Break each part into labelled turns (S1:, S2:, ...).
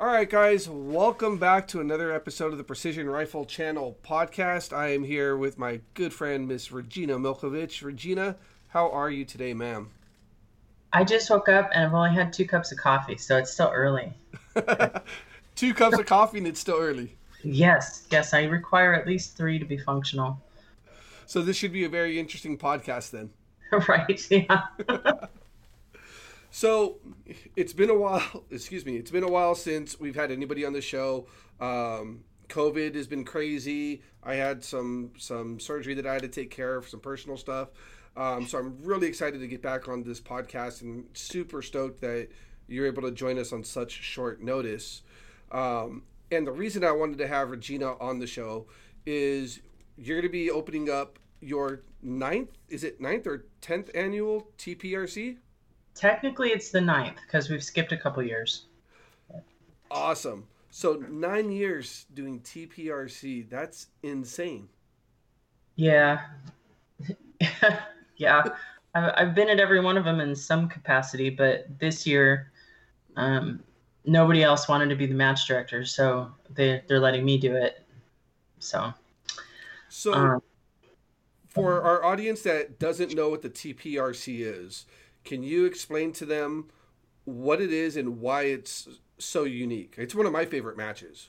S1: All right, guys, welcome back to another episode of the Precision Rifle Channel podcast. I am here with my good friend, Miss Regina Milkovich. Regina, how are you today, ma'am?
S2: I just woke up and I've only had two cups of coffee, so it's still early.
S1: two cups of coffee and it's still early.
S2: Yes, yes, I require at least three to be functional.
S1: So this should be a very interesting podcast then.
S2: right, yeah.
S1: so it's been a while, excuse me, it's been a while since we've had anybody on the show. Um, COVID has been crazy. I had some some surgery that I had to take care of, some personal stuff. Um, so I'm really excited to get back on this podcast and super stoked that you're able to join us on such short notice. Um, and the reason I wanted to have Regina on the show is you're going to be opening up your ninth, is it ninth or tenth annual TPRC?
S2: Technically, it's the ninth because we've skipped a couple years.
S1: Awesome. So nine years doing TPRC. That's insane.
S2: Yeah. yeah. I've been at every one of them in some capacity, but this year, um, nobody else wanted to be the match director, so they they're letting me do it. So,
S1: so um, for our audience that doesn't know what the TPRC is, can you explain to them what it is and why it's so unique? It's one of my favorite matches.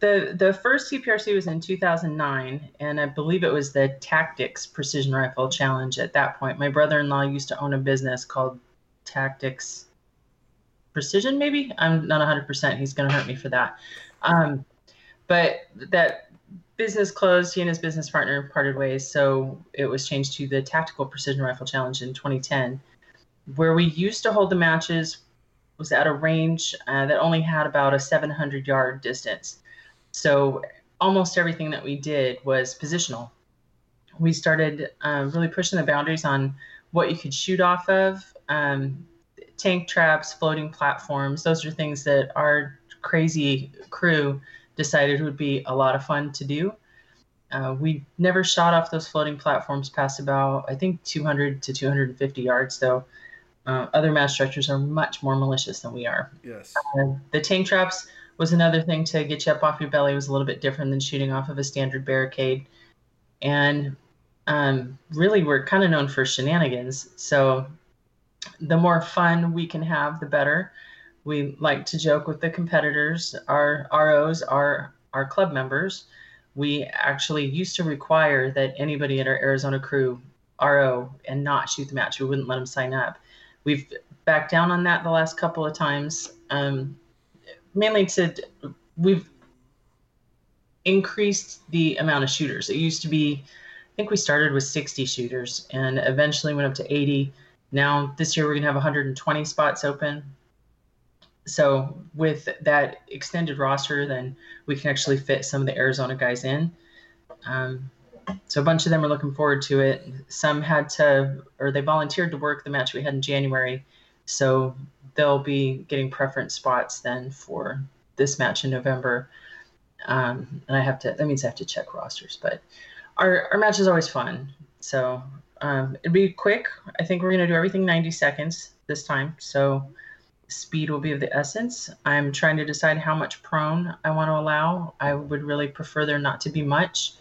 S2: The the first TPRC was in 2009, and I believe it was the Tactics Precision Rifle Challenge. At that point, my brother-in-law used to own a business called Tactics Precision. Maybe I'm not 100. percent He's going to hurt me for that. Um, but that business closed. He and his business partner parted ways, so it was changed to the Tactical Precision Rifle Challenge in 2010. Where we used to hold the matches was at a range uh, that only had about a 700 yard distance. So almost everything that we did was positional. We started um, really pushing the boundaries on what you could shoot off of. Um, tank traps, floating platforms, those are things that our crazy crew decided it would be a lot of fun to do. Uh, we never shot off those floating platforms past about, I think, 200 to 250 yards, though. Uh, other mass directors are much more malicious than we are.
S1: Yes.
S2: Uh, the tank traps was another thing to get you up off your belly. It was a little bit different than shooting off of a standard barricade. And um, really, we're kind of known for shenanigans. So the more fun we can have, the better we like to joke with the competitors. Our ROs are our club members. We actually used to require that anybody in our Arizona crew RO and not shoot the match. We wouldn't let them sign up. We've backed down on that the last couple of times, um, mainly to we've increased the amount of shooters. It used to be, I think we started with 60 shooters and eventually went up to 80. Now this year we're gonna have 120 spots open so with that extended roster, then we can actually fit some of the Arizona guys in. Um, so a bunch of them are looking forward to it. Some had to, or they volunteered to work the match we had in January, so they'll be getting preference spots then for this match in November. Um, and I have to, that means I have to check rosters, but our, our match is always fun. So um, it'd be quick. I think we're going to do everything 90 seconds this time. So speed will be of the essence. I'm trying to decide how much prone I want to allow. I would really prefer there not to be much.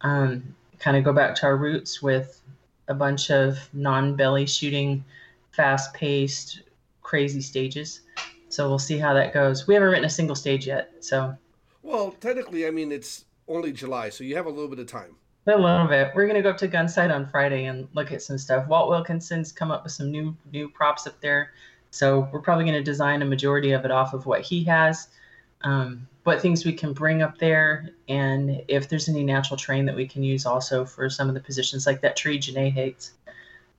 S2: Um, kind of go back to our roots with a bunch of non belly shooting, fast paced, crazy stages. So we'll see how that goes. We haven't written a single stage yet. So,
S1: well, technically, I mean, it's only July, so you have a little bit of time.
S2: A little bit. We're gonna go up to Gunsite on Friday and look at some stuff. Walt Wilkinson's come up with some new new props up there so we're probably going to design a majority of it off of what he has, um, what things we can bring up there, and if there's any natural terrain that we can use also for some of the positions, like that tree Janae hates.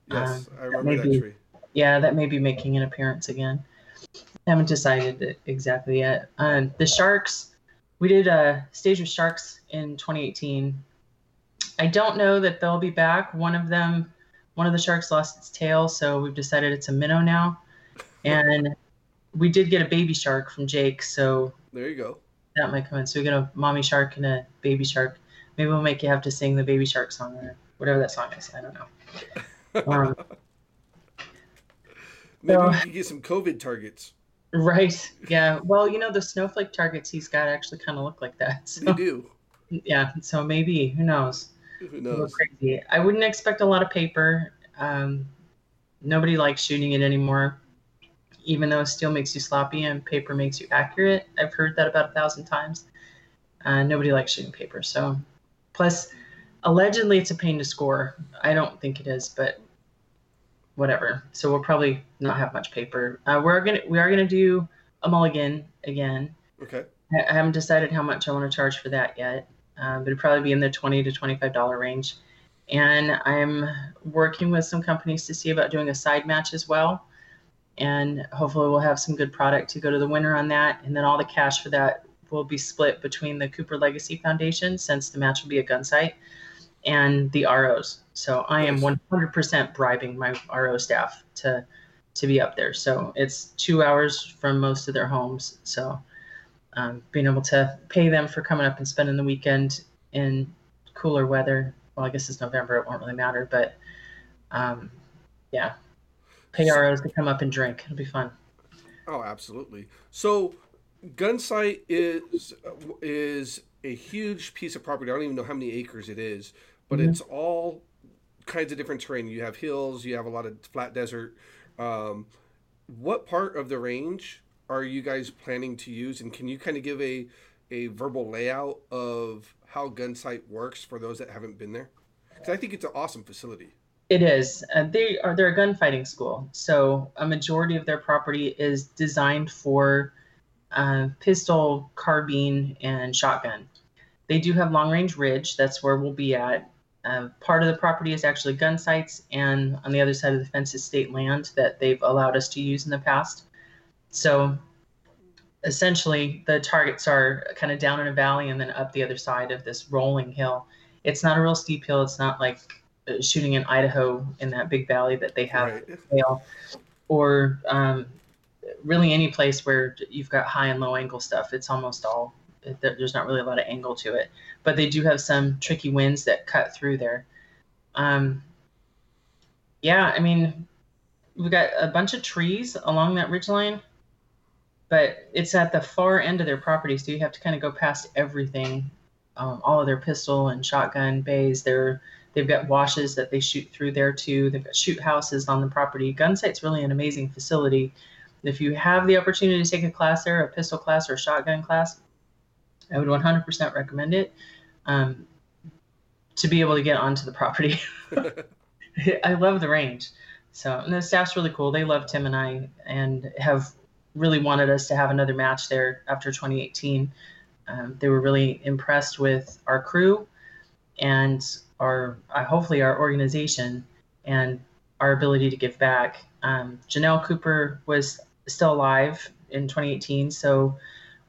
S1: Yes, um, I remember that, that
S2: be,
S1: tree.
S2: Yeah, that may be making an appearance again. I haven't decided exactly yet. Um, the sharks, we did a stage with sharks in 2018. I don't know that they'll be back. One of them, one of the sharks lost its tail, so we've decided it's a minnow now and we did get a baby shark from Jake, so
S1: there you go.
S2: That might come in. So we get a mommy shark and a baby shark. Maybe we'll make you have to sing the baby shark song or whatever that song is. I don't know. Um,
S1: Maybe so, we can get some COVID targets.
S2: Right. Yeah. Well, you know, the snowflake targets he's got actually kind of look like that. So,
S1: They do.
S2: yeah. So maybe, who knows?
S1: Who knows?
S2: crazy. I wouldn't expect a lot of paper. Um, nobody likes shooting it anymore. Even though steel makes you sloppy and paper makes you accurate. I've heard that about a thousand times. Uh, nobody likes shooting paper. So, plus, allegedly it's a pain to score. I don't think it is, but whatever. So we'll probably not have much paper. Uh, we're gonna we are gonna do a mulligan again.
S1: Okay.
S2: I I haven't decided how much I want to charge for that yet, uh, but it'd probably be in the twenty to twenty-five dollar range. And I'm working with some companies to see about doing a side match as well. And hopefully, we'll have some good product to go to the winner on that. And then all the cash for that will be split between the Cooper Legacy Foundation, since the match will be a Gunsite, and the ROs. So I am 100% bribing my RO staff to to be up there. So it's two hours from most of their homes. So um, being able to pay them for coming up and spending the weekend in cooler weather. Well, I guess it's November; it won't really matter. But um, yeah, pay ROs to come up and drink. It'll be fun.
S1: Oh, absolutely. So, Gunsite is is a huge piece of property. I don't even know how many acres it is, but
S2: Mhm.
S1: it's all kinds of different terrain. You have hills, you have a lot of flat desert. Um, what part of the range are you guys planning to use, and can you kind of give a a verbal layout of how Gunsite works for those that haven't been there? Because I think it's an awesome facility.
S2: It is. Uh, they are they're a gunfighting school, so a majority of their property is designed for uh, pistol, carbine, and shotgun. They do have long range ridge. That's where we'll be at. Uh, part of the property is actually Gunsite's, and on the other side of the fence is state land that they've allowed us to use in the past. So essentially, the targets are kind of down in a valley and then up the other side of this rolling hill. It's not a real steep hill. It's not like shooting in Idaho in that big valley that they have
S1: Right.
S2: or um, really any place where you've got high and low angle stuff. It's almost all there's not really a lot of angle to it, but they do have some tricky winds that cut through there. Um, yeah, I mean, we've got a bunch of trees along that ridge line, but it's at the far end of their property, so you have to kind of go past everything, um, all of their pistol and shotgun bays. They're They've got washes that they shoot through there too. They've got shoot houses on the property. Gunsite's really an amazing facility. If you have the opportunity to take a class there, a pistol class or a shotgun class, I would 100% recommend it um, to be able to get onto the property. I love the range. So, and the staff's really cool. They love Tim and I and have really wanted us to have another match there after 2018. Um, they were really impressed with our crew and our uh, hopefully our organization and our ability to give back. Um, Janelle Cooper was still alive in 2018, so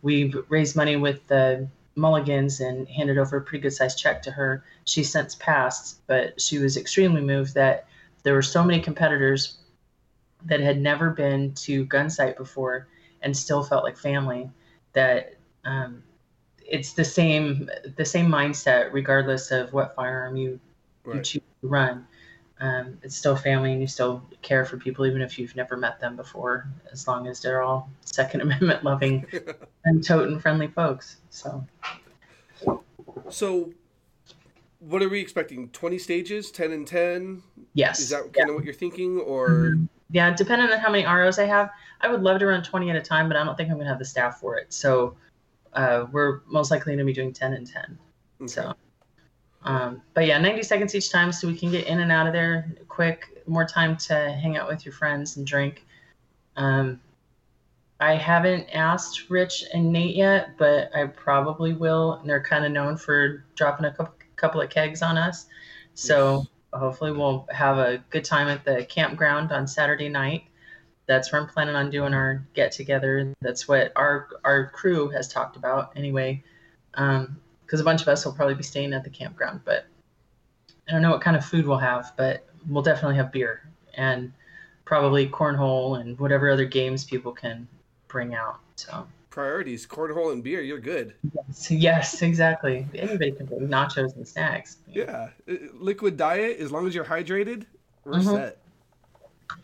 S2: we raised money with the Mulligans and handed over a pretty good sized check to her. She's since passed, but she was extremely moved that there were so many competitors that had never been to Gunsite before and still felt like family. That um, it's the same the same mindset regardless of what firearm you you choose to run. Um, it's still family, and you still care for people even if you've never met them before, as long as they're all Second Amendment loving and totem friendly folks. So
S1: So, what are we expecting? Twenty stages, ten and ten.
S2: yes,
S1: Is that
S2: yeah.
S1: kind of what you're thinking, or
S2: Mhm. yeah, depending on how many ROs I have, I would love to run 20 at a time, but I don't think I'm gonna have the staff for it. So uh, we're most likely gonna be doing 10 and 10.
S1: Okay.
S2: So, um, but yeah, 90 seconds each time, so we can get in and out of there quick. More time to hang out with your friends and drink. Um, I haven't asked Rich and Nate yet, but I probably will. And they're kind of known for dropping a couple, couple of kegs on us. So hopefully we'll have a good time at the campground on Saturday night. That's where I'm planning on doing our get together. That's what our our crew has talked about anyway. Um, because a bunch of us will probably be staying at the campground, but I don't know what kind of food we'll have, but we'll definitely have beer and probably cornhole and whatever other games people can bring out. So,
S1: priorities, cornhole and beer. You're good.
S2: so yes, exactly. Anybody can bring nachos and snacks.
S1: Yeah, Uh, liquid diet. As long as you're hydrated, we're
S2: Mhm.
S1: set.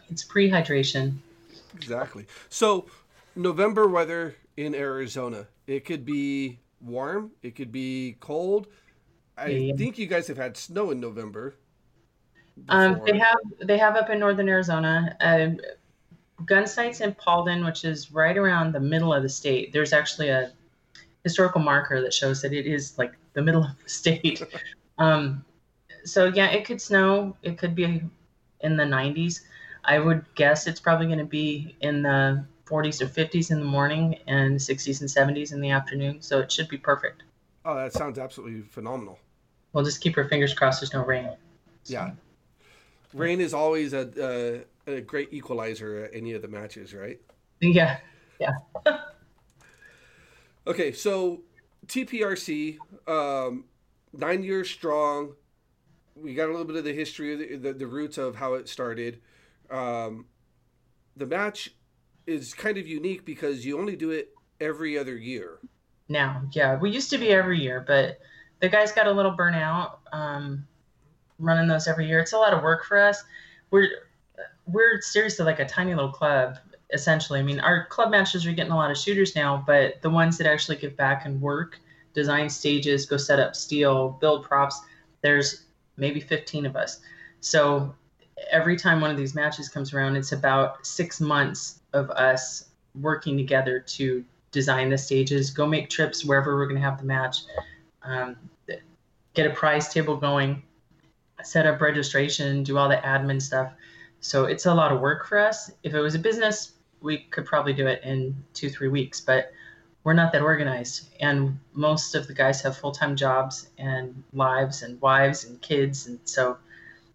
S2: It's pre-hydration.
S1: Exactly. So, November weather in Arizona. It could be warm. It could be cold. I
S2: Yeah.
S1: think you guys have had snow in November.
S2: Um, they have they have up in northern Arizona. Um, Gunsite's in Paulden, which is right around the middle of the state. There's actually a historical marker that shows that it is like the middle of the state. um, so yeah, it could snow. It could be in the 90s. I would guess it's probably going to be in the 40s or 50s in the morning and 60s and 70s in the afternoon. So it should be perfect.
S1: Oh, that sounds absolutely phenomenal.
S2: We'll just keep our fingers crossed. There's no rain. So-
S1: Yeah. Rain is always a, a, a great equalizer at any of the matches, right?
S2: Yeah. Yeah.
S1: okay, so TPRC, um, nine years strong. We got a little bit of the history, of the, the, the roots of how it started. Um, the match is kind of unique because you only do it every other year.
S2: now. Yeah, we used to be every year, but the guys got a little burnout um, running those every year. It's a lot of work for us. We're we're seriously like a tiny little club, essentially. I mean, our club matches are getting a lot of shooters now, but the ones that actually give back and work, design stages, go set up steel, build props, there's maybe 15 of us. So every time one of these matches comes around, it's about six months of us working together to design the stages, go make trips wherever we're going to have the match, um, get a prize table going, set up registration, do all the admin stuff. So it's a lot of work for us. If it was a business, we could probably do it in two, three weeks, but we're not that organized. And most of the guys have full time jobs and lives and wives and kids. And so,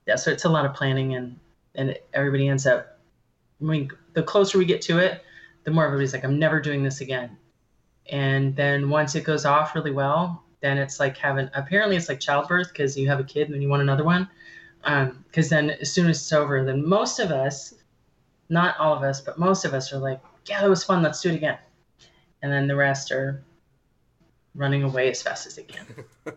S2: yeah, so it's a lot of planning and, and everybody ends up, I mean, the closer we get to it, the more everybody's like, I'm never doing this again. And then once it goes off really well, then it's like having apparently it's like childbirth because you have a kid and then you want another one. Um, because then as soon as it's over, then most of us, not all of us, but most of us are like, yeah, that was fun. Let's do it again. And then the rest are running away as fast as they can.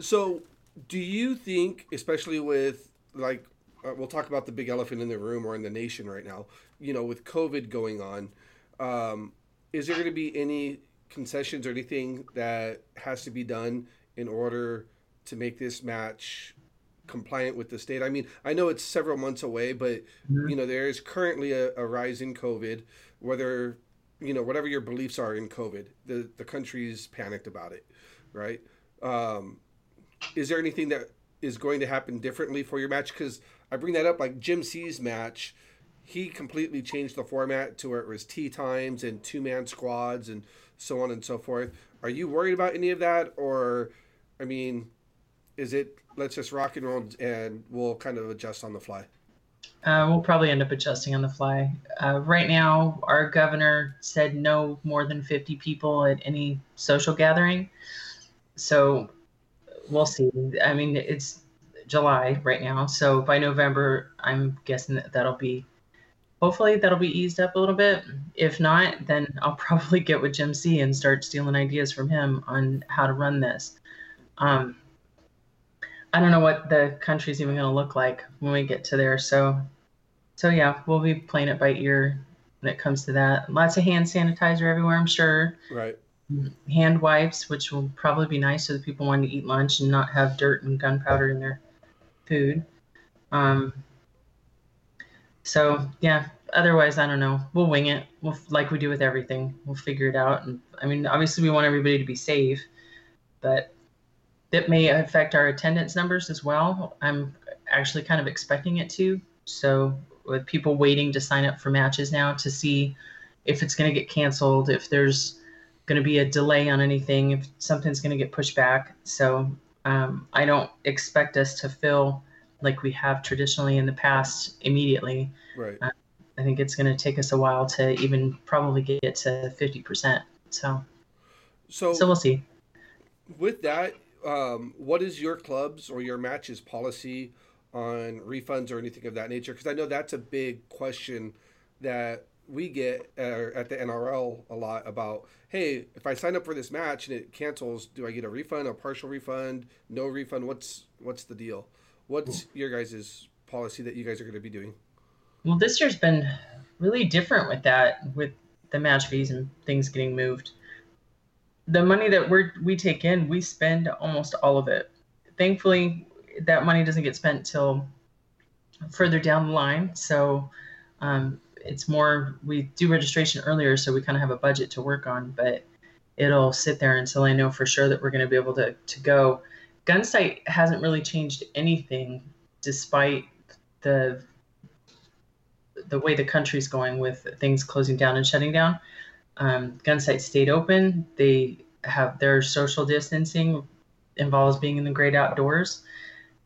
S1: So, do you think, especially with like, uh, we'll talk about the big elephant in the room or in the nation right now, you know, with COVID going on, um, is there going to be any concessions or anything that has to be done in order to make this match compliant with the state? I mean, I know it's several months away, but
S2: Mhm.
S1: you know, there is currently a, a rise in COVID. Whether you know whatever your beliefs are in COVID, the the country's panicked about it, right? Um, is there anything that is going to happen differently for your match? Because I bring that up, like Jim See's match, he completely changed the format to where it was tea times and two man squads and so on and so forth. Are you worried about any of that, or I mean, is it let's just rock and roll and we'll kind of adjust on the fly?
S2: Uh, we'll probably end up adjusting on the fly. Uh, right now, our governor said no more than 50 people at any social gathering. So we'll see. I mean, it's July right now. So by November, I'm guessing that that'll be, hopefully, that'll be eased up a little bit. If not, then I'll probably get with Jim See and start stealing ideas from him on how to run this. Um, I don't know what the country's even going to look like when we get to there. So, so yeah, we'll be playing it by ear when it comes to that. Lots of hand sanitizer everywhere, I'm sure.
S1: Right.
S2: Hand wipes, which will probably be nice so that people want to eat lunch and not have dirt and gunpowder in their food. Um, so yeah, otherwise, I don't know. We'll wing it. We'll like we do with everything. We'll figure it out. And I mean, obviously, we want everybody to be safe, but that may affect our attendance numbers as well. I'm actually kind of expecting it to. So with people waiting to sign up for matches now to see if it's going to get canceled, if there's going to be a delay on anything, if something's going to get pushed back. So um, I don't expect us to fill like we have traditionally in the past immediately.
S1: Right.
S2: I think it's going to take us a while to even probably get to 50%. So,
S1: So,
S2: so we'll see.
S1: with that, um, what is your club's or your match's policy on refunds or anything of that nature? Because I know that's a big question that we get uh, at the NRL a lot about. Hey, if I sign up for this match and it cancels, do I get a refund, a partial refund, no refund? What's what's the deal? What's your guys' policy that you guys are going to be doing?
S2: Well, this year's been really different with that, with the match fees and things getting moved. The money that we we take in, we spend almost all of it. Thankfully, that money doesn't get spent till further down the line. So um, it's more we do registration earlier, so we kind of have a budget to work on, but it'll sit there until I know for sure that we're going to be able to to go. Gunsite hasn't really changed anything, despite the the way the country's going with things closing down and shutting down. Um, Gunsite stayed open. They have their social distancing involves being in the great outdoors.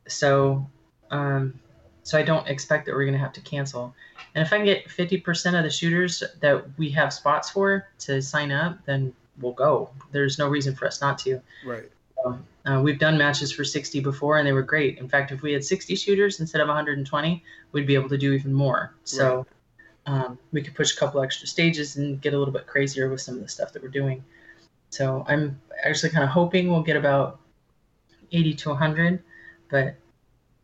S2: So, um, so I don't expect that we're going to have to cancel. And if I can get 50% of the shooters that we have spots for to sign up, then we'll go. There's no reason for us not to.
S1: Right.
S2: So, uh, we've done matches for 60 before and they were great. In fact, if we had 60 shooters instead of 120, we'd be able to do even more. So right. um, we could push a couple extra stages and get a little bit crazier with some of the stuff that we're doing. So I'm actually kind of hoping we'll get about 80 to 100, but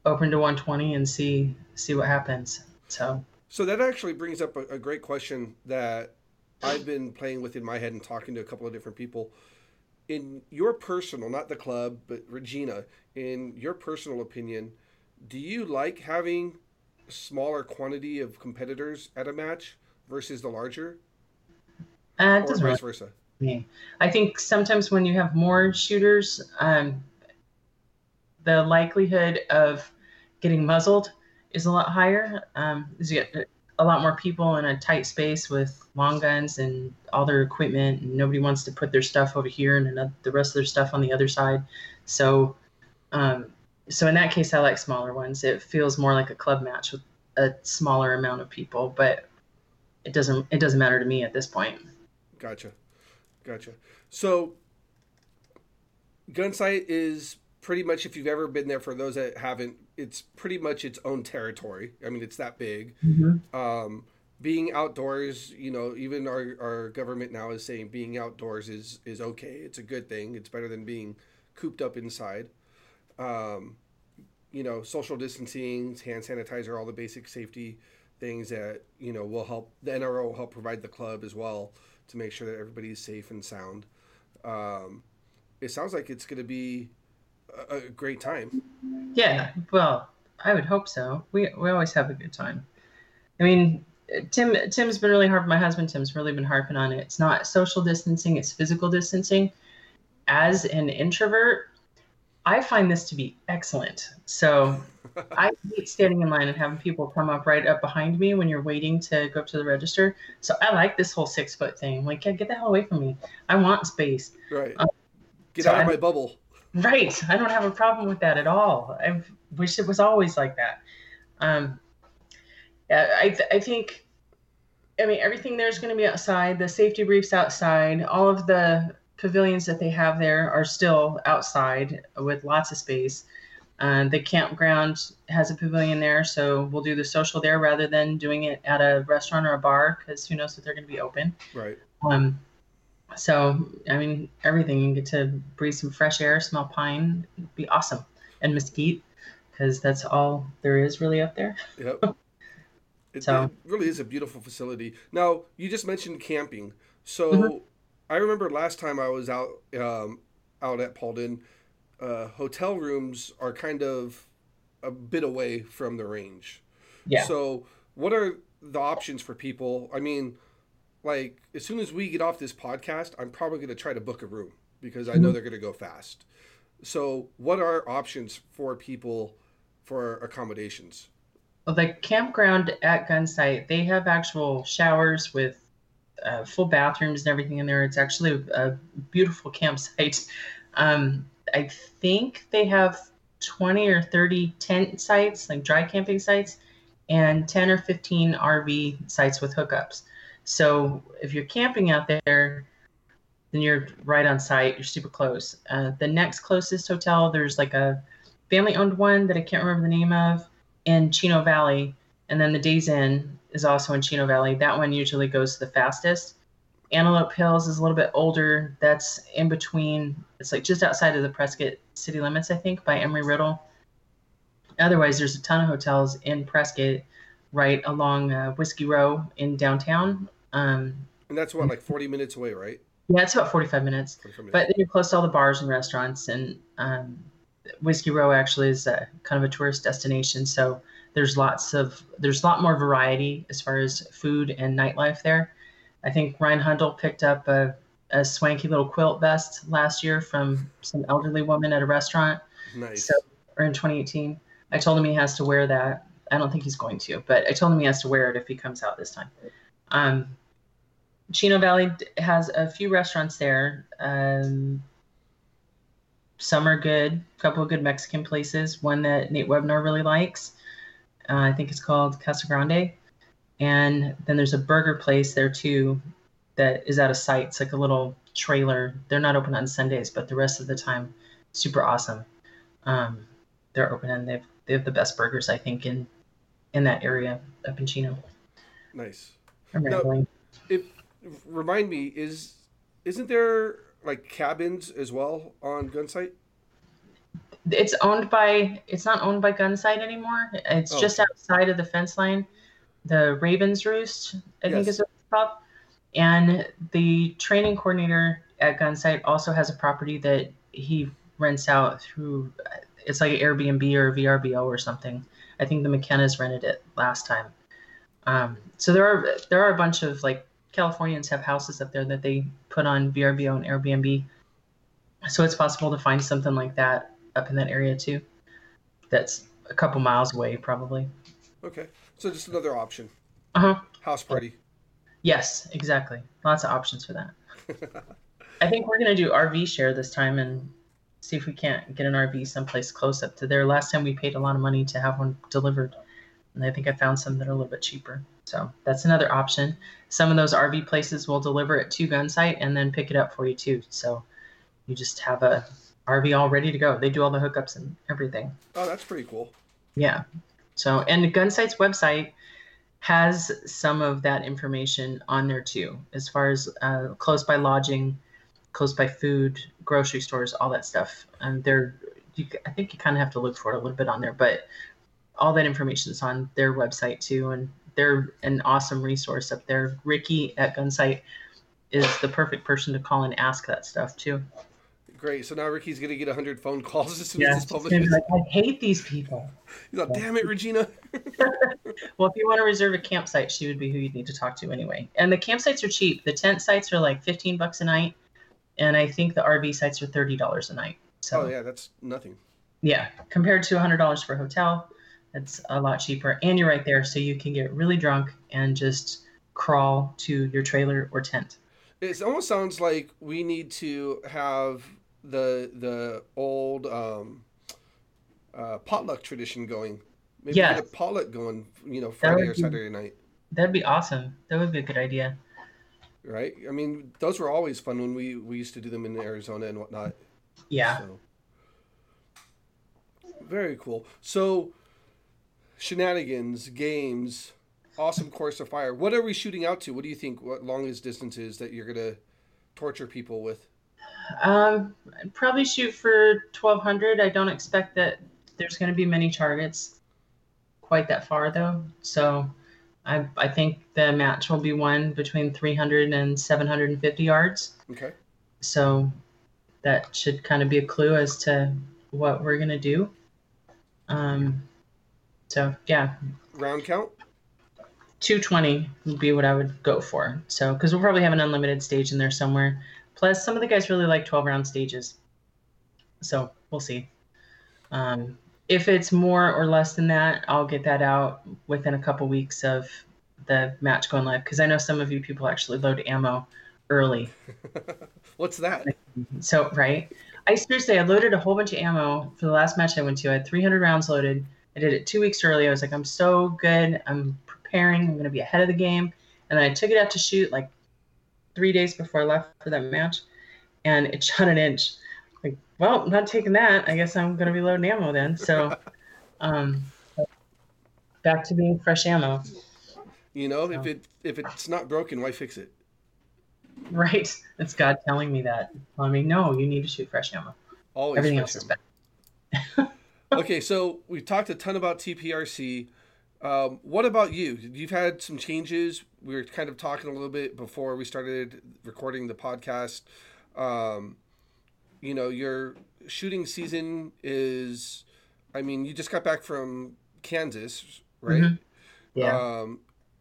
S2: open to 120 and see see what happens. So
S1: so that actually brings up a, a great question that I've been playing with in my head and talking to a couple of different people. In your personal, not the club, but Regina, in your personal opinion, do you like having a smaller quantity of competitors at a match versus the larger?
S2: Uh, or vice versa? Me. I think sometimes when you have more shooters, um, the likelihood of getting muzzled is a lot higher. Um, you get a lot more people in a tight space with long guns and all their equipment, and nobody wants to put their stuff over here and another, the rest of their stuff on the other side. So, um, so in that case, I like smaller ones. It feels more like a club match with a smaller amount of people, but it doesn't it doesn't matter to me at this point.
S1: Gotcha, gotcha. So, Gunsite is pretty much if you've ever been there for those that haven't it's pretty much its own territory. I mean it's that big. Mm-hmm. um, being outdoors you know even our, our government now is saying being outdoors is is okay. It's a good thing. It's better than being cooped up inside. Um, you know social distancing hand sanitizer all the basic safety things that you know will help the nro will help provide the club as well to make sure that everybody's safe and sound. Um, it sounds like it's going to be a great time.
S2: Yeah, well, I would hope so. We we always have a good time. I mean, Tim Tim's been really hard. My husband Tim's really been harping on it. It's not social distancing; it's physical distancing. As an introvert, I find this to be excellent. So I hate standing in line and having people come up right up behind me when you're waiting to go up to the register. So I like this whole six foot thing. Like, get the hell away from me. I want space.
S1: Right. Um, get so out of my bubble.
S2: Right. I don't have a problem with that at all. I wish it was always like that. Um, Yeah, I, th- I think, I mean, everything there is going to be outside. The safety briefs outside. All of the pavilions that they have there are still outside with lots of space. Uh, the campground has a pavilion there, so we'll do the social there rather than doing it at a restaurant or a bar because who knows if they're going to be open.
S1: Right.
S2: Um, so, I mean, everything. You get to breathe some fresh air, smell pine, It'd be awesome. And mesquite, because that's all there is really up there.
S1: Yep. It, so. it really is a beautiful facility. Now, you just mentioned camping. So, mm-hmm. I remember last time I was out um, out at Paulden, uh, hotel rooms are kind of a bit away from the range.
S2: Yeah.
S1: So, what are the options for people? I mean, like as soon as we get off this podcast, I'm probably going to try to book a room because I know mm-hmm. they're going to go fast. So, what are options for people for accommodations?
S2: Well, the campground at Gunsite, they have actual showers with uh, full bathrooms and everything in there. It's actually a beautiful campsite. Um, I think they have 20 or 30 tent sites, like dry camping sites, and 10 or 15 RV sites with hookups. So if you're camping out there, then you're right on site. You're super close. Uh, the next closest hotel, there's like a family-owned one that I can't remember the name of in Chino Valley, and then the Days Inn is also in Chino Valley. That one usually goes the fastest. Antelope Hills is a little bit older. That's in between. It's like just outside of the Prescott city limits, I think, by Embry Riddle. Otherwise, there's a ton of hotels in Prescott right along uh, Whiskey Row in downtown. Um,
S1: and that's what, like 40 minutes away, right?
S2: Yeah, it's about 45 minutes. 45 minutes. But you're close to all the bars and restaurants. And um, Whiskey Row actually is a, kind of a tourist destination. So there's lots of, there's a lot more variety as far as food and nightlife there. I think Ryan Hundle picked up a, a swanky little quilt vest last year from some elderly woman at a restaurant.
S1: Nice.
S2: So, or in 2018. I told him he has to wear that. I don't think he's going to, but I told him he has to wear it if he comes out this time. Um, Chino Valley has a few restaurants there. Um, some are good, a couple of good Mexican places. One that Nate Webner really likes. Uh, I think it's called Casa Grande. And then there's a burger place there too that is out of sight. It's like a little trailer. They're not open on Sundays, but the rest of the time, super awesome. Um, they're open and they've they have the best burgers I think in in that area up in Chino.
S1: Nice.
S2: I'm.
S1: Now, if remind me, is isn't there like cabins as well on Gunsite?
S2: It's owned by. It's not owned by Gunsite anymore. It's oh. just outside of the fence line. The Ravens Roost, I yes. think is it's called. And the training coordinator at Gunsite also has a property that he rents out through. It's like Airbnb or VRBO or something. I think the McKenna's rented it last time. Um, so there are there are a bunch of like Californians have houses up there that they put on VRBO and Airbnb. So it's possible to find something like that up in that area too. That's a couple miles away, probably.
S1: Okay, so just another option.
S2: Uh huh.
S1: House party.
S2: Yes, exactly. Lots of options for that. I think we're gonna do RV share this time and see if we can't get an RV someplace close up to there. Last time we paid a lot of money to have one delivered, and I think I found some that are a little bit cheaper. So that's another option. Some of those RV places will deliver it to Gunsite and then pick it up for you too. So you just have a RV all ready to go. They do all the hookups and everything.
S1: Oh, that's pretty cool.
S2: Yeah. So and Gunsite's website has some of that information on there too, as far as uh, close by lodging, close by food, grocery stores, all that stuff. And they're, you, I think you kind of have to look for it a little bit on there, but all that information is on their website too. And they're an awesome resource up there. Ricky at Gunsite is the perfect person to call and ask that stuff too.
S1: Great. So now Ricky's gonna get hundred phone calls as soon yeah, as this publishes.
S2: Like, I hate these people.
S1: He's like, "Damn it, Regina."
S2: well, if you want to reserve a campsite, she would be who you'd need to talk to anyway. And the campsites are cheap. The tent sites are like fifteen bucks a night, and I think the RV sites are thirty dollars a night. So.
S1: Oh yeah, that's nothing.
S2: Yeah, compared to hundred dollars for a hotel, it's a lot cheaper, and you're right there, so you can get really drunk and just crawl to your trailer or tent.
S1: It almost sounds like we need to have the the old um, uh, potluck tradition going. Maybe yes. get a potluck going, you know, Friday or Saturday be, night.
S2: That'd be awesome. That would be a good idea.
S1: Right? I mean, those were always fun when we we used to do them in Arizona and whatnot.
S2: Yeah. So.
S1: Very cool. So shenanigans, games, awesome course of fire. What are we shooting out to? What do you think? What longest distances that you're gonna torture people with?
S2: Um, I'd probably shoot for 1200. I don't expect that there's going to be many targets quite that far though. So I, I think the match will be won between 300 and 750 yards.
S1: Okay.
S2: So that should kind of be a clue as to what we're going to do. Um, so yeah.
S1: Round count.
S2: 220 would be what I would go for. So because we'll probably have an unlimited stage in there somewhere. Plus, some of the guys really like 12 round stages. So we'll see. Um, if it's more or less than that, I'll get that out within a couple weeks of the match going live because I know some of you people actually load ammo early.
S1: What's that?
S2: So right, I seriously I loaded a whole bunch of ammo for the last match I went to. I had 300 rounds loaded. I did it two weeks early. I was like, I'm so good. I'm preparing. I'm going to be ahead of the game. And then I took it out to shoot like three days before I left for that match, and it shot an inch. Like, well, I'm not taking that. I guess I'm going to be loading ammo then. So, um, back to being fresh ammo.
S1: You know, so. if it if it's not broken, why fix it?
S2: Right. It's God telling me that. I mean, no, you need to shoot fresh ammo.
S1: Always Everything else ammo. is bad. okay, so we've talked a ton about TPRC. Um, what about you? You've had some changes. We were kind of talking a little bit before we started recording the podcast. Um, you know, your shooting season is, I mean, you just got back from Kansas, right?
S2: Mhm. Yeah.
S1: Um,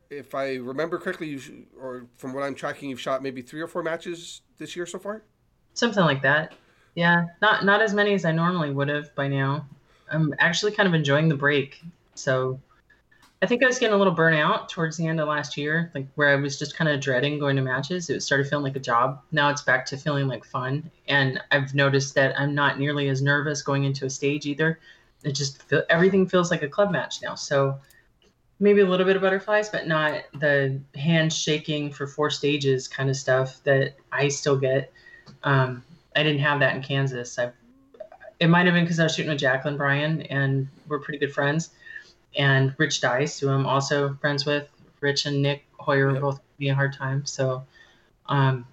S1: if I remember correctly, you sh- or from what I'm tracking, you've shot maybe three or four matches this year so far.
S2: Something like that. Yeah. Not not as many as I normally would have by now. I'm actually kind of enjoying the break. So I think I was getting a little burnout towards the end of last year, like where I was just kind of dreading going to matches. It started feeling like a job. Now it's back to feeling like fun. And I've noticed that I'm not nearly as nervous going into a stage either. It just feel, everything feels like a club match now. So maybe a little bit of butterflies, but not the hand shaking for four stages kind of stuff that I still get. Um, I didn't have that in Kansas. I, it might have been because I was shooting with Jacqueline Bryan and we're pretty good friends and Rich Dice, who I'm also friends with. Rich and Nick Hoyer were
S1: Yep.
S2: both giving me a hard time. So, um,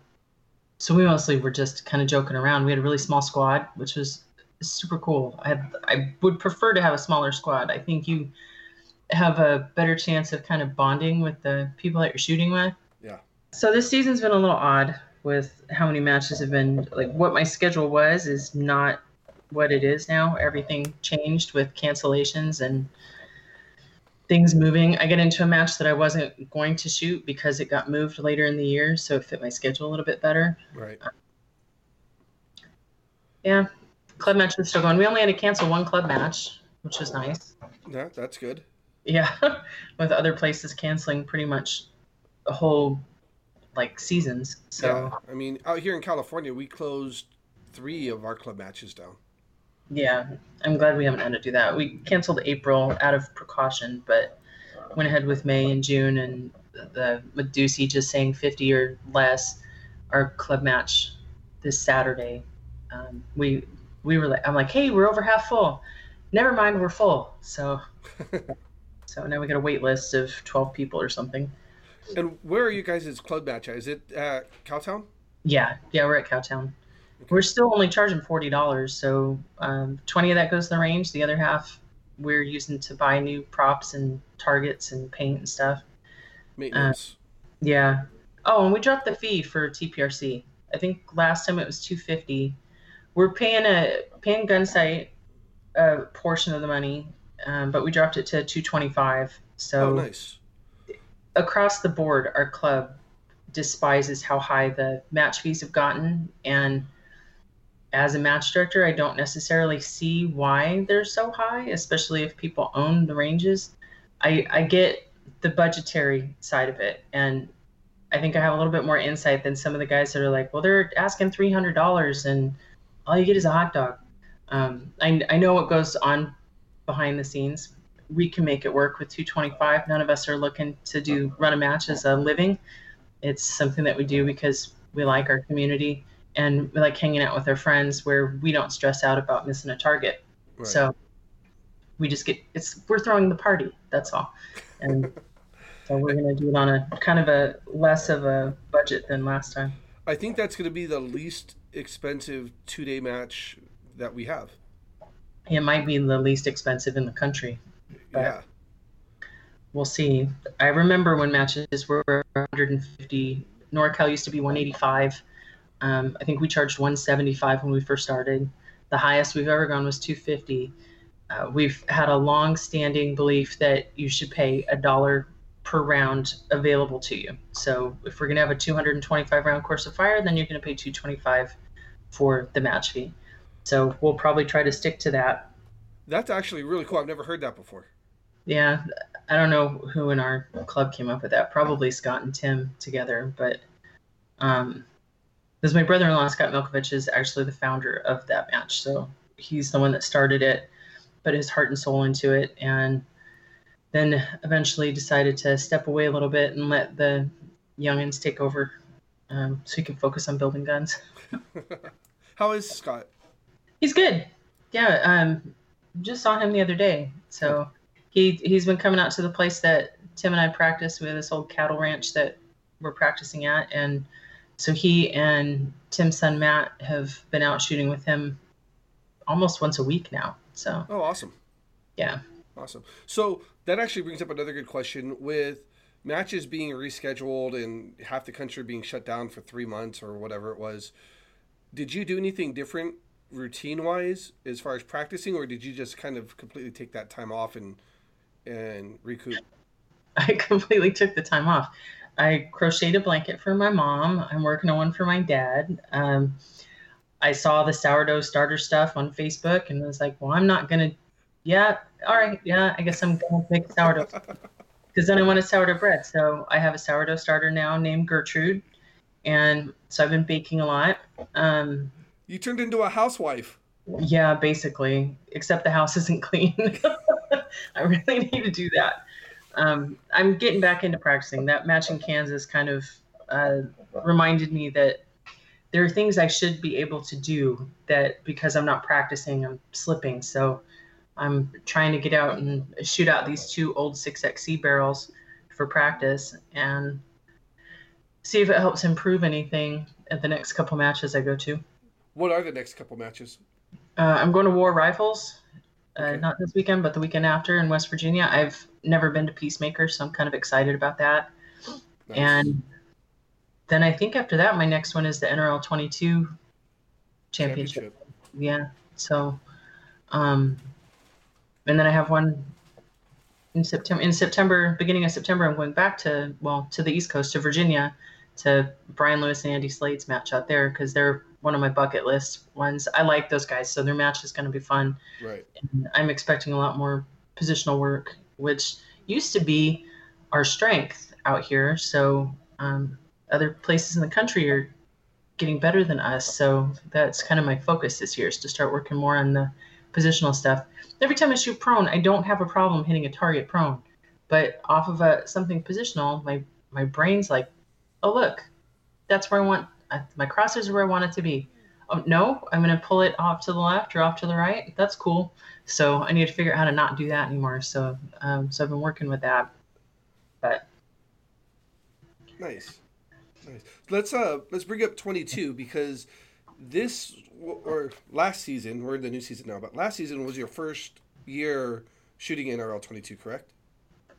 S2: so we mostly were just kind of joking around. We had a really small squad, which was super cool. I had, I would prefer to have a smaller squad. I think you have a better chance of kind of bonding with the people that you're shooting with.
S1: Yeah.
S2: So this season's been a little odd with how many matches have been. Like what my schedule was is not what it is now. Everything changed with cancellations and things moving. I get into a match that I wasn't going to shoot because it got moved later in the year, so it fit my schedule a little bit better.
S1: Right.
S2: Um, yeah, club match was still going. We only had to cancel one club match, which was nice.
S1: Yeah, that's good.
S2: Yeah, with other places canceling pretty much the whole like seasons. So
S1: Yeah. I mean, out here in California, we closed three of our club matches down.
S2: Yeah, I'm glad we haven't had to do that. We canceled April out of precaution, but went ahead with May and June, and the with Ducey just saying 50 or less. Our club match this Saturday, um, we we were like, I'm like, hey, we're over half full. Never mind, we're full. So so now we got a wait list of 12 people or something.
S1: And where are you guys' club match at? Is it at Cowtown?
S2: Yeah, yeah, we're at Cowtown. We're still only charging forty dollars, so um, twenty of that goes to the range. The other half we're using to buy new props and targets and paint and stuff.
S1: Maintenance.
S2: Yeah. Oh, and we dropped the fee for TPRC. I think last time it was two fifty. We're paying a paying Gunsite a portion of the money, um, but we dropped it to two twenty five. So
S1: oh, nice.
S2: across the board, our club despises how high the match fees have gotten. And as a match director, I don't necessarily see why they're so high, especially if people own the ranges. I, I get the budgetary side of it. And I think I have a little bit more insight than some of the guys that are like, well, they're asking $300 and all you get is a hot dog. Um, I, I know what goes on behind the scenes we can make it work with 225. None of us are looking to do run a match as a living. It's something that we do because we like our community and like hanging out with our friends where we don't stress out about missing a target.
S1: Right.
S2: So we just get it's we're throwing the party. That's all. And so we're gonna do it on a kind of a less of a budget than last time.
S1: I think that's going to be the least expensive two day match that we have.
S2: It might be the least expensive in the country. But-
S1: Yeah.
S2: we'll see. I remember when matches were 150. NorCal used to be 185. Um, I think we charged 175 when we first started. The highest we've ever gone was 250. Uh, we've had a long-standing belief that you should pay a dollar per round available to you. So if we're gonna have a 225 round course of fire, then you're gonna pay 225 for the match fee. So we'll probably try to stick to that
S1: That's actually really cool. I've never heard that before.
S2: yeah, I don't know who in our club came up with that. Probably Scott and Tim together, but um, because my brother-in-law Scott Milkovich is actually the founder of that match, so he's the one that started it, put his heart and soul into it, and then eventually decided to step away a little bit and let the youngins take over, um, so he can focus on building guns.
S1: How is Scott?
S2: He's good. Yeah, um, just saw him the other day. So he he's been coming out to the place that Tim and I practice. We have this old cattle ranch that we're practicing at, and so he and Tim's son Matt have been out shooting with him almost once a week now. So
S1: Oh, awesome.
S2: yeah,
S1: Awesome. So that actually brings up another good question with matches being rescheduled and half the country being shut down for three months or whatever it was. Did you do anything different routine wise as far as practicing, or did you just kind of completely take that time off and and recoup?
S2: I completely took the time off. I crocheted a blanket for my mom. I'm working on one for my dad. Um, I saw the sourdough starter stuff on Facebook and was like, well, I'm not going to, yeah, all right, yeah, I guess I'm going to make sourdough. Because then I want wanted sourdough bread. So I have a sourdough starter now named Gertrude. And so I've been baking a lot. Um,
S1: you turned into a housewife.
S2: Yeah, basically, except the house isn't clean. I really need to do that. Um, I'm getting back into practicing. That match in Kansas kind of uh, reminded me that there are things I should be able to do that because I'm not practicing, I'm slipping. So I'm trying to get out and shoot out these two old 6XC barrels for practice and see if it helps improve anything at the next couple matches I go to.
S1: What are the next couple matches?
S2: Uh, I'm going to War Rifles, uh, okay. not this weekend, but the weekend after in West Virginia. I've never been to Peacemaker, so I'm kind of excited about that. Nice. And then I think after that, my next one is the NRL 22 championship. championship. Yeah. So, um, and then I have one in September. In September, beginning of September, I'm going back to well to the East Coast to Virginia to Brian Lewis and Andy Slade's match out there because they're one of my bucket list ones. I like those guys, so their match is going to be fun.
S1: Right.
S2: And I'm expecting a lot more positional work, which used to be our strength out here. So um, other places in the country are getting better than us. So that's kind of my focus this year is to start working more on the positional stuff. Every time I shoot prone, I don't have a problem hitting a target prone, but off of a something positional, my my brain's like, oh look, that's where I want my crosshairs are where I want it to be. Oh, no, I'm going to pull it off to the left or off to the right. That's cool. So I need to figure out how to not do that anymore. So, um, so I've been working with that. But
S1: nice, nice. Let's uh let's bring up 22 because this or last season we're in the new season now, but last season was your first year shooting NRL 22, correct?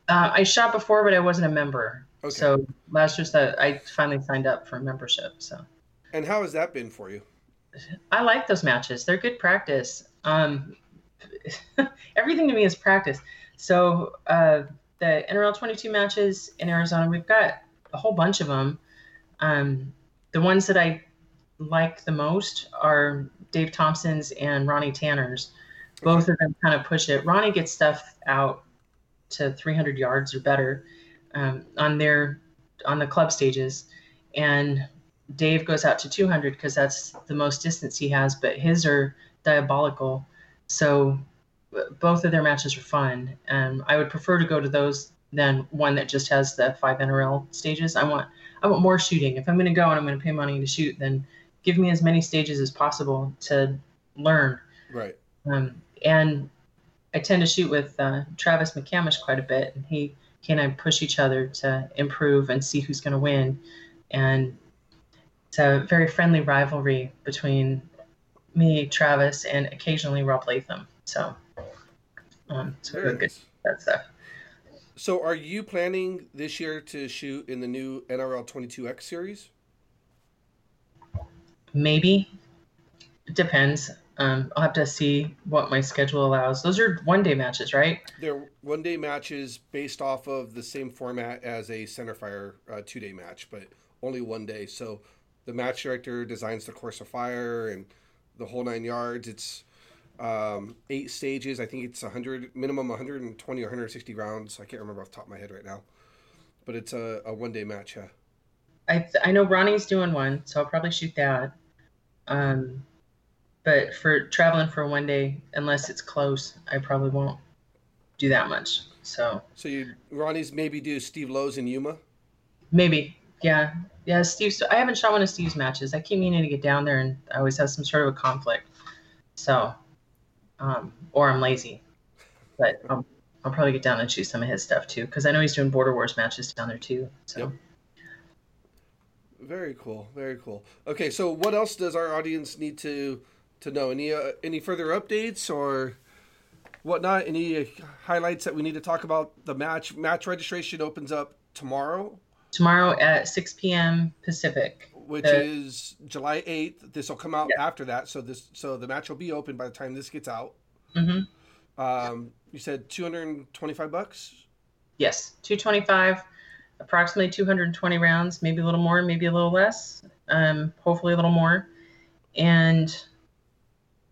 S2: Uh, I shot before, but I wasn't a member. Okay. So last year's that I finally signed up for membership. So.
S1: And how has that been for you?
S2: I like those matches. They're good practice. Um, everything to me is practice. So uh, the NRL 22 matches in Arizona, we've got a whole bunch of them. Um, the ones that I like the most are Dave Thompson's and Ronnie Tanner's. Both of them kind of push it. Ronnie gets stuff out to 300 yards or better um, on their on the club stages, and Dave goes out to 200 because that's the most distance he has. But his are diabolical, so both of their matches are fun. And I would prefer to go to those than one that just has the five NRL stages. I want I want more shooting. If I'm going to go and I'm going to pay money to shoot, then give me as many stages as possible to learn.
S1: Right.
S2: Um, and I tend to shoot with uh, Travis McCamish quite a bit, and he and I push each other to improve and see who's going to win. And it's a very friendly rivalry between me, Travis, and occasionally Rob Latham. So, um, really good that stuff.
S1: So, are you planning this year to shoot in the new NRL 22X series?
S2: Maybe. It depends. Um, I'll have to see what my schedule allows. Those are one day matches, right?
S1: They're one day matches based off of the same format as a centerfire uh, two day match, but only one day. So the match director designs the course of fire and the whole nine yards. It's um, eight stages. I think it's 100 minimum 120 or 160 rounds. I can't remember off the top of my head right now, but it's a, a one day match. Yeah.
S2: I I know Ronnie's doing one, so I'll probably shoot that. Um, but for traveling for one day, unless it's close, I probably won't do that much. So.
S1: So you, Ronnie's maybe do Steve Lowe's in Yuma.
S2: Maybe, yeah, yeah. Steve, I haven't shot one of Steve's matches. I keep meaning to get down there, and I always have some sort of a conflict. So, um, or I'm lazy, but I'll, I'll probably get down and shoot some of his stuff too, because I know he's doing Border Wars matches down there too. So. Yep.
S1: Very cool. Very cool. Okay, so what else does our audience need to to know? Any uh, any further updates or? whatnot. Any highlights that we need to talk about the match? Match registration opens up tomorrow.
S2: Tomorrow at 6 p.m. Pacific.
S1: Which uh, is July 8th. This will come out yeah. after that, so this so the match will be open by the time this gets out.
S2: Mm-hmm.
S1: Um, you said 225 bucks.
S2: Yes, 225, approximately 220 rounds, maybe a little more, maybe a little less, um, hopefully a little more. And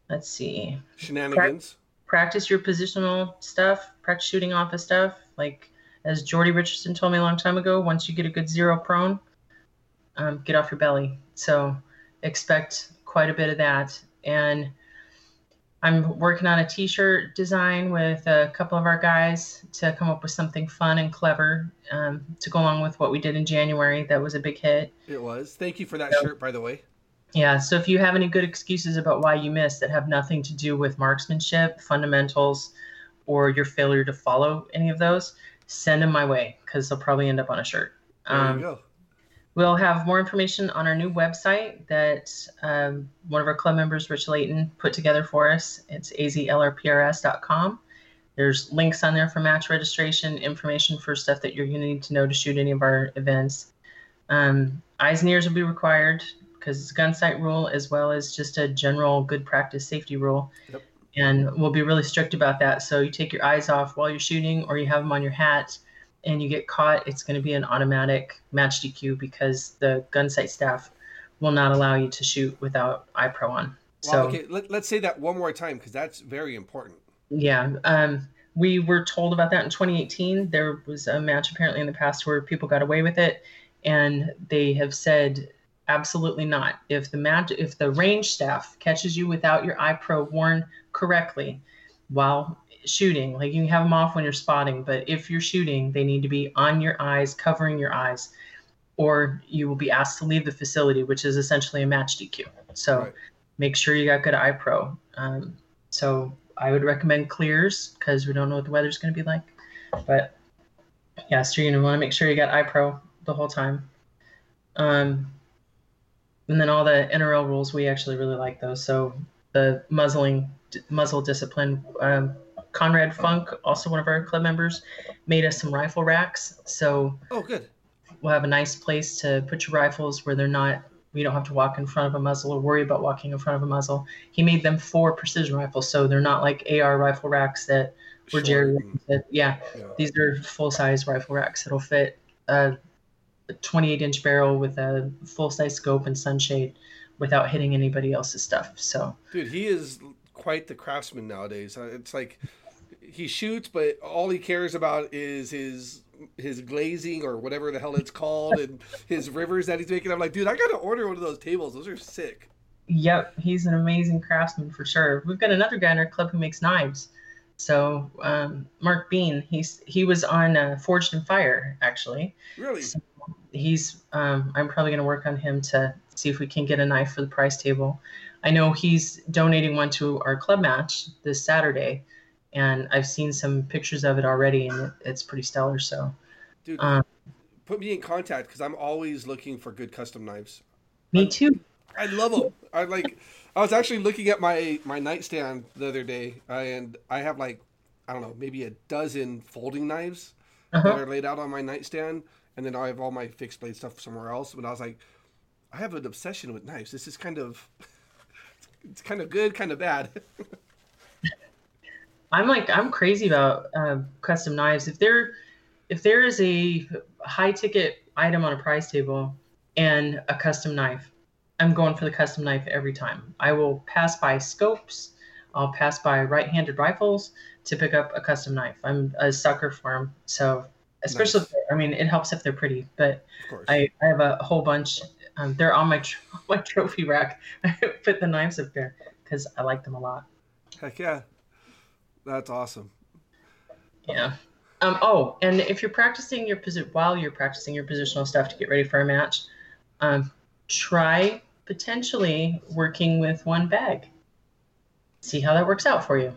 S2: let's see.
S1: Shenanigans.
S2: Pra- practice your positional stuff, practice shooting off of stuff. Like as Jordy Richardson told me a long time ago, once you get a good zero prone, um, get off your belly. So expect quite a bit of that. And I'm working on a t-shirt design with a couple of our guys to come up with something fun and clever um, to go along with what we did in January. That was a big hit.
S1: It was. Thank you for that so, shirt, by the way.
S2: Yeah. So if you have any good excuses about why you missed that have nothing to do with marksmanship, fundamentals, or your failure to follow any of those, send them my way because they'll probably end up on a shirt.
S1: Um.
S2: We'll have more information on our new website that um, one of our club members, Rich Layton, put together for us. It's azlrprs.com. There's links on there for match registration, information for stuff that you're going to need to know to shoot any of our events. Um, eyes and ears will be required because it's a Gunsite rule as well as just a general good practice safety rule. Yep. And we'll be really strict about that. So you take your eyes off while you're shooting or you have them on your hat and you get caught, it's going to be an automatic match DQ because the Gunsite staff will not allow you to shoot without eye pro on.
S1: So okay, Let, us say that one more time because that's very important.
S2: Yeah. Um, we were told about that in 2018. There was a match apparently in the past where people got away with it, and they have said absolutely not. If the match, if the range staff catches you without your eye pro worn correctly, while shooting. Like you can have them off when you're spotting, but if you're shooting, they need to be on your eyes, covering your eyes, or you will be asked to leave the facility, which is essentially a match DQ. So right. make sure you got good eye pro. Um, so I would recommend clears because we don't know what the weather's going to be like. But yeah, so you're going to want to make sure you got eye pro the whole time. Um, and then all the NRL rules, we actually really like those. So the muzzling, muzzle discipline, um, Conrad Funk, also one of our club members, made us some rifle racks. So
S1: oh, good.
S2: We'll have a nice place to put your rifles where they're not. We don't have to walk in front of a muzzle or worry about walking in front of a muzzle. He made them for precision rifles, so they're not like AR rifle racks that were Jerry. Yeah, yeah, these are full size rifle racks that'll fit a 28 inch barrel with a full size scope and sunshade without hitting anybody else's stuff. So,
S1: dude, he is quite the craftsman nowadays. Uh, it's like he shoots, but all he cares about is his his glazing or whatever the hell it's called and his rivers that he's making. I'm like, dude, I gotta order one of those tables. Those are sick.
S2: Yep, he's an amazing craftsman for sure. We've got another guy in our club who makes knives. So um, Mark Bean, he's he was on uh, Forged in Fire actually.
S1: Really? So
S2: he's um, I'm probably gonna work on him to see if we can get a knife for the price table. I know he's donating one to our club match this Saturday and I've seen some pictures of it already, and it's pretty stellar. So,
S1: dude, um, put me in contact because I'm always looking for good custom knives.
S2: Me too.
S1: I love them. I like. I was actually looking at my my nightstand the other day, and I have like I don't know, maybe a dozen folding knives uh-huh. that are laid out on my nightstand, and then I have all my fixed blade stuff somewhere else. But I was like, I have an obsession with knives. This is kind of it's kind of good, kind of bad.
S2: I'm like I'm crazy about uh, custom knives. If there if there is a high ticket item on a price table and a custom knife, I'm going for the custom knife every time. I will pass by scopes. I'll pass by right-handed rifles to pick up a custom knife. I'm a sucker for them. So especially, nice. I mean, it helps if they're pretty. But I, I have a whole bunch. Um, they're on my my trophy rack. I put the knives up there because I like them a lot.
S1: Heck yeah! That's awesome.
S2: Yeah. Um, oh, and if you're practicing your position while you're practicing your positional stuff to get ready for a match, um, try potentially working with one bag. See how that works out for you.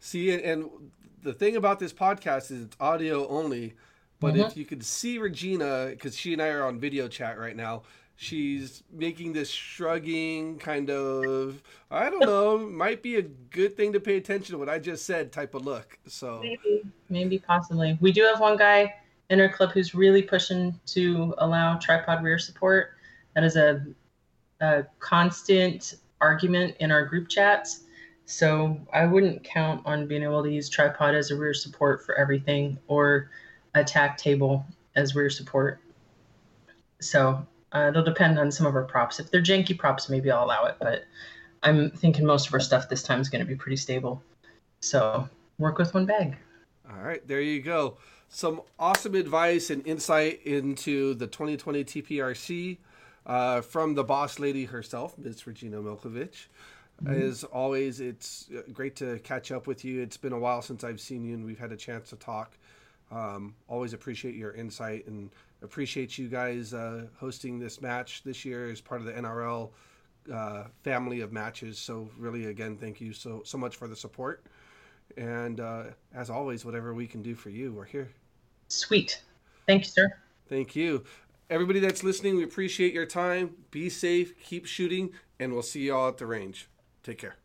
S1: See, and the thing about this podcast is it's audio only. But mm-hmm. if you could see Regina, because she and I are on video chat right now, she's making this shrugging kind of I don't know, might be a good thing to pay attention to what I just said type of look. So
S2: maybe, maybe possibly. We do have one guy in our club who's really pushing to allow tripod rear support. That is a, a constant argument in our group chats. So I wouldn't count on being able to use tripod as a rear support for everything or a tack table as rear support. So uh, it'll depend on some of our props. If they're janky props, maybe I'll allow it, but I'm thinking most of our stuff this time is going to be pretty stable. So work with one bag.
S1: All right, there you go. Some awesome advice and insight into the 2020 TPRC uh, from the boss lady herself, Ms. Regina Milkovich. Mm-hmm. As always, it's uh, great to catch up with you. It's been a while since I've seen you, and we've had a chance to talk. Um, always appreciate your insight and appreciate you guys uh, hosting this match this year as part of the NRL uh, family of matches. So really, again, thank you so so much for the support. And uh, as always, whatever we can do for you, we're here.
S2: Sweet. Thank you, sir.
S1: Thank you. Everybody that's listening, we appreciate your time. Be safe, keep shooting, and we'll see you all at the range. Take care.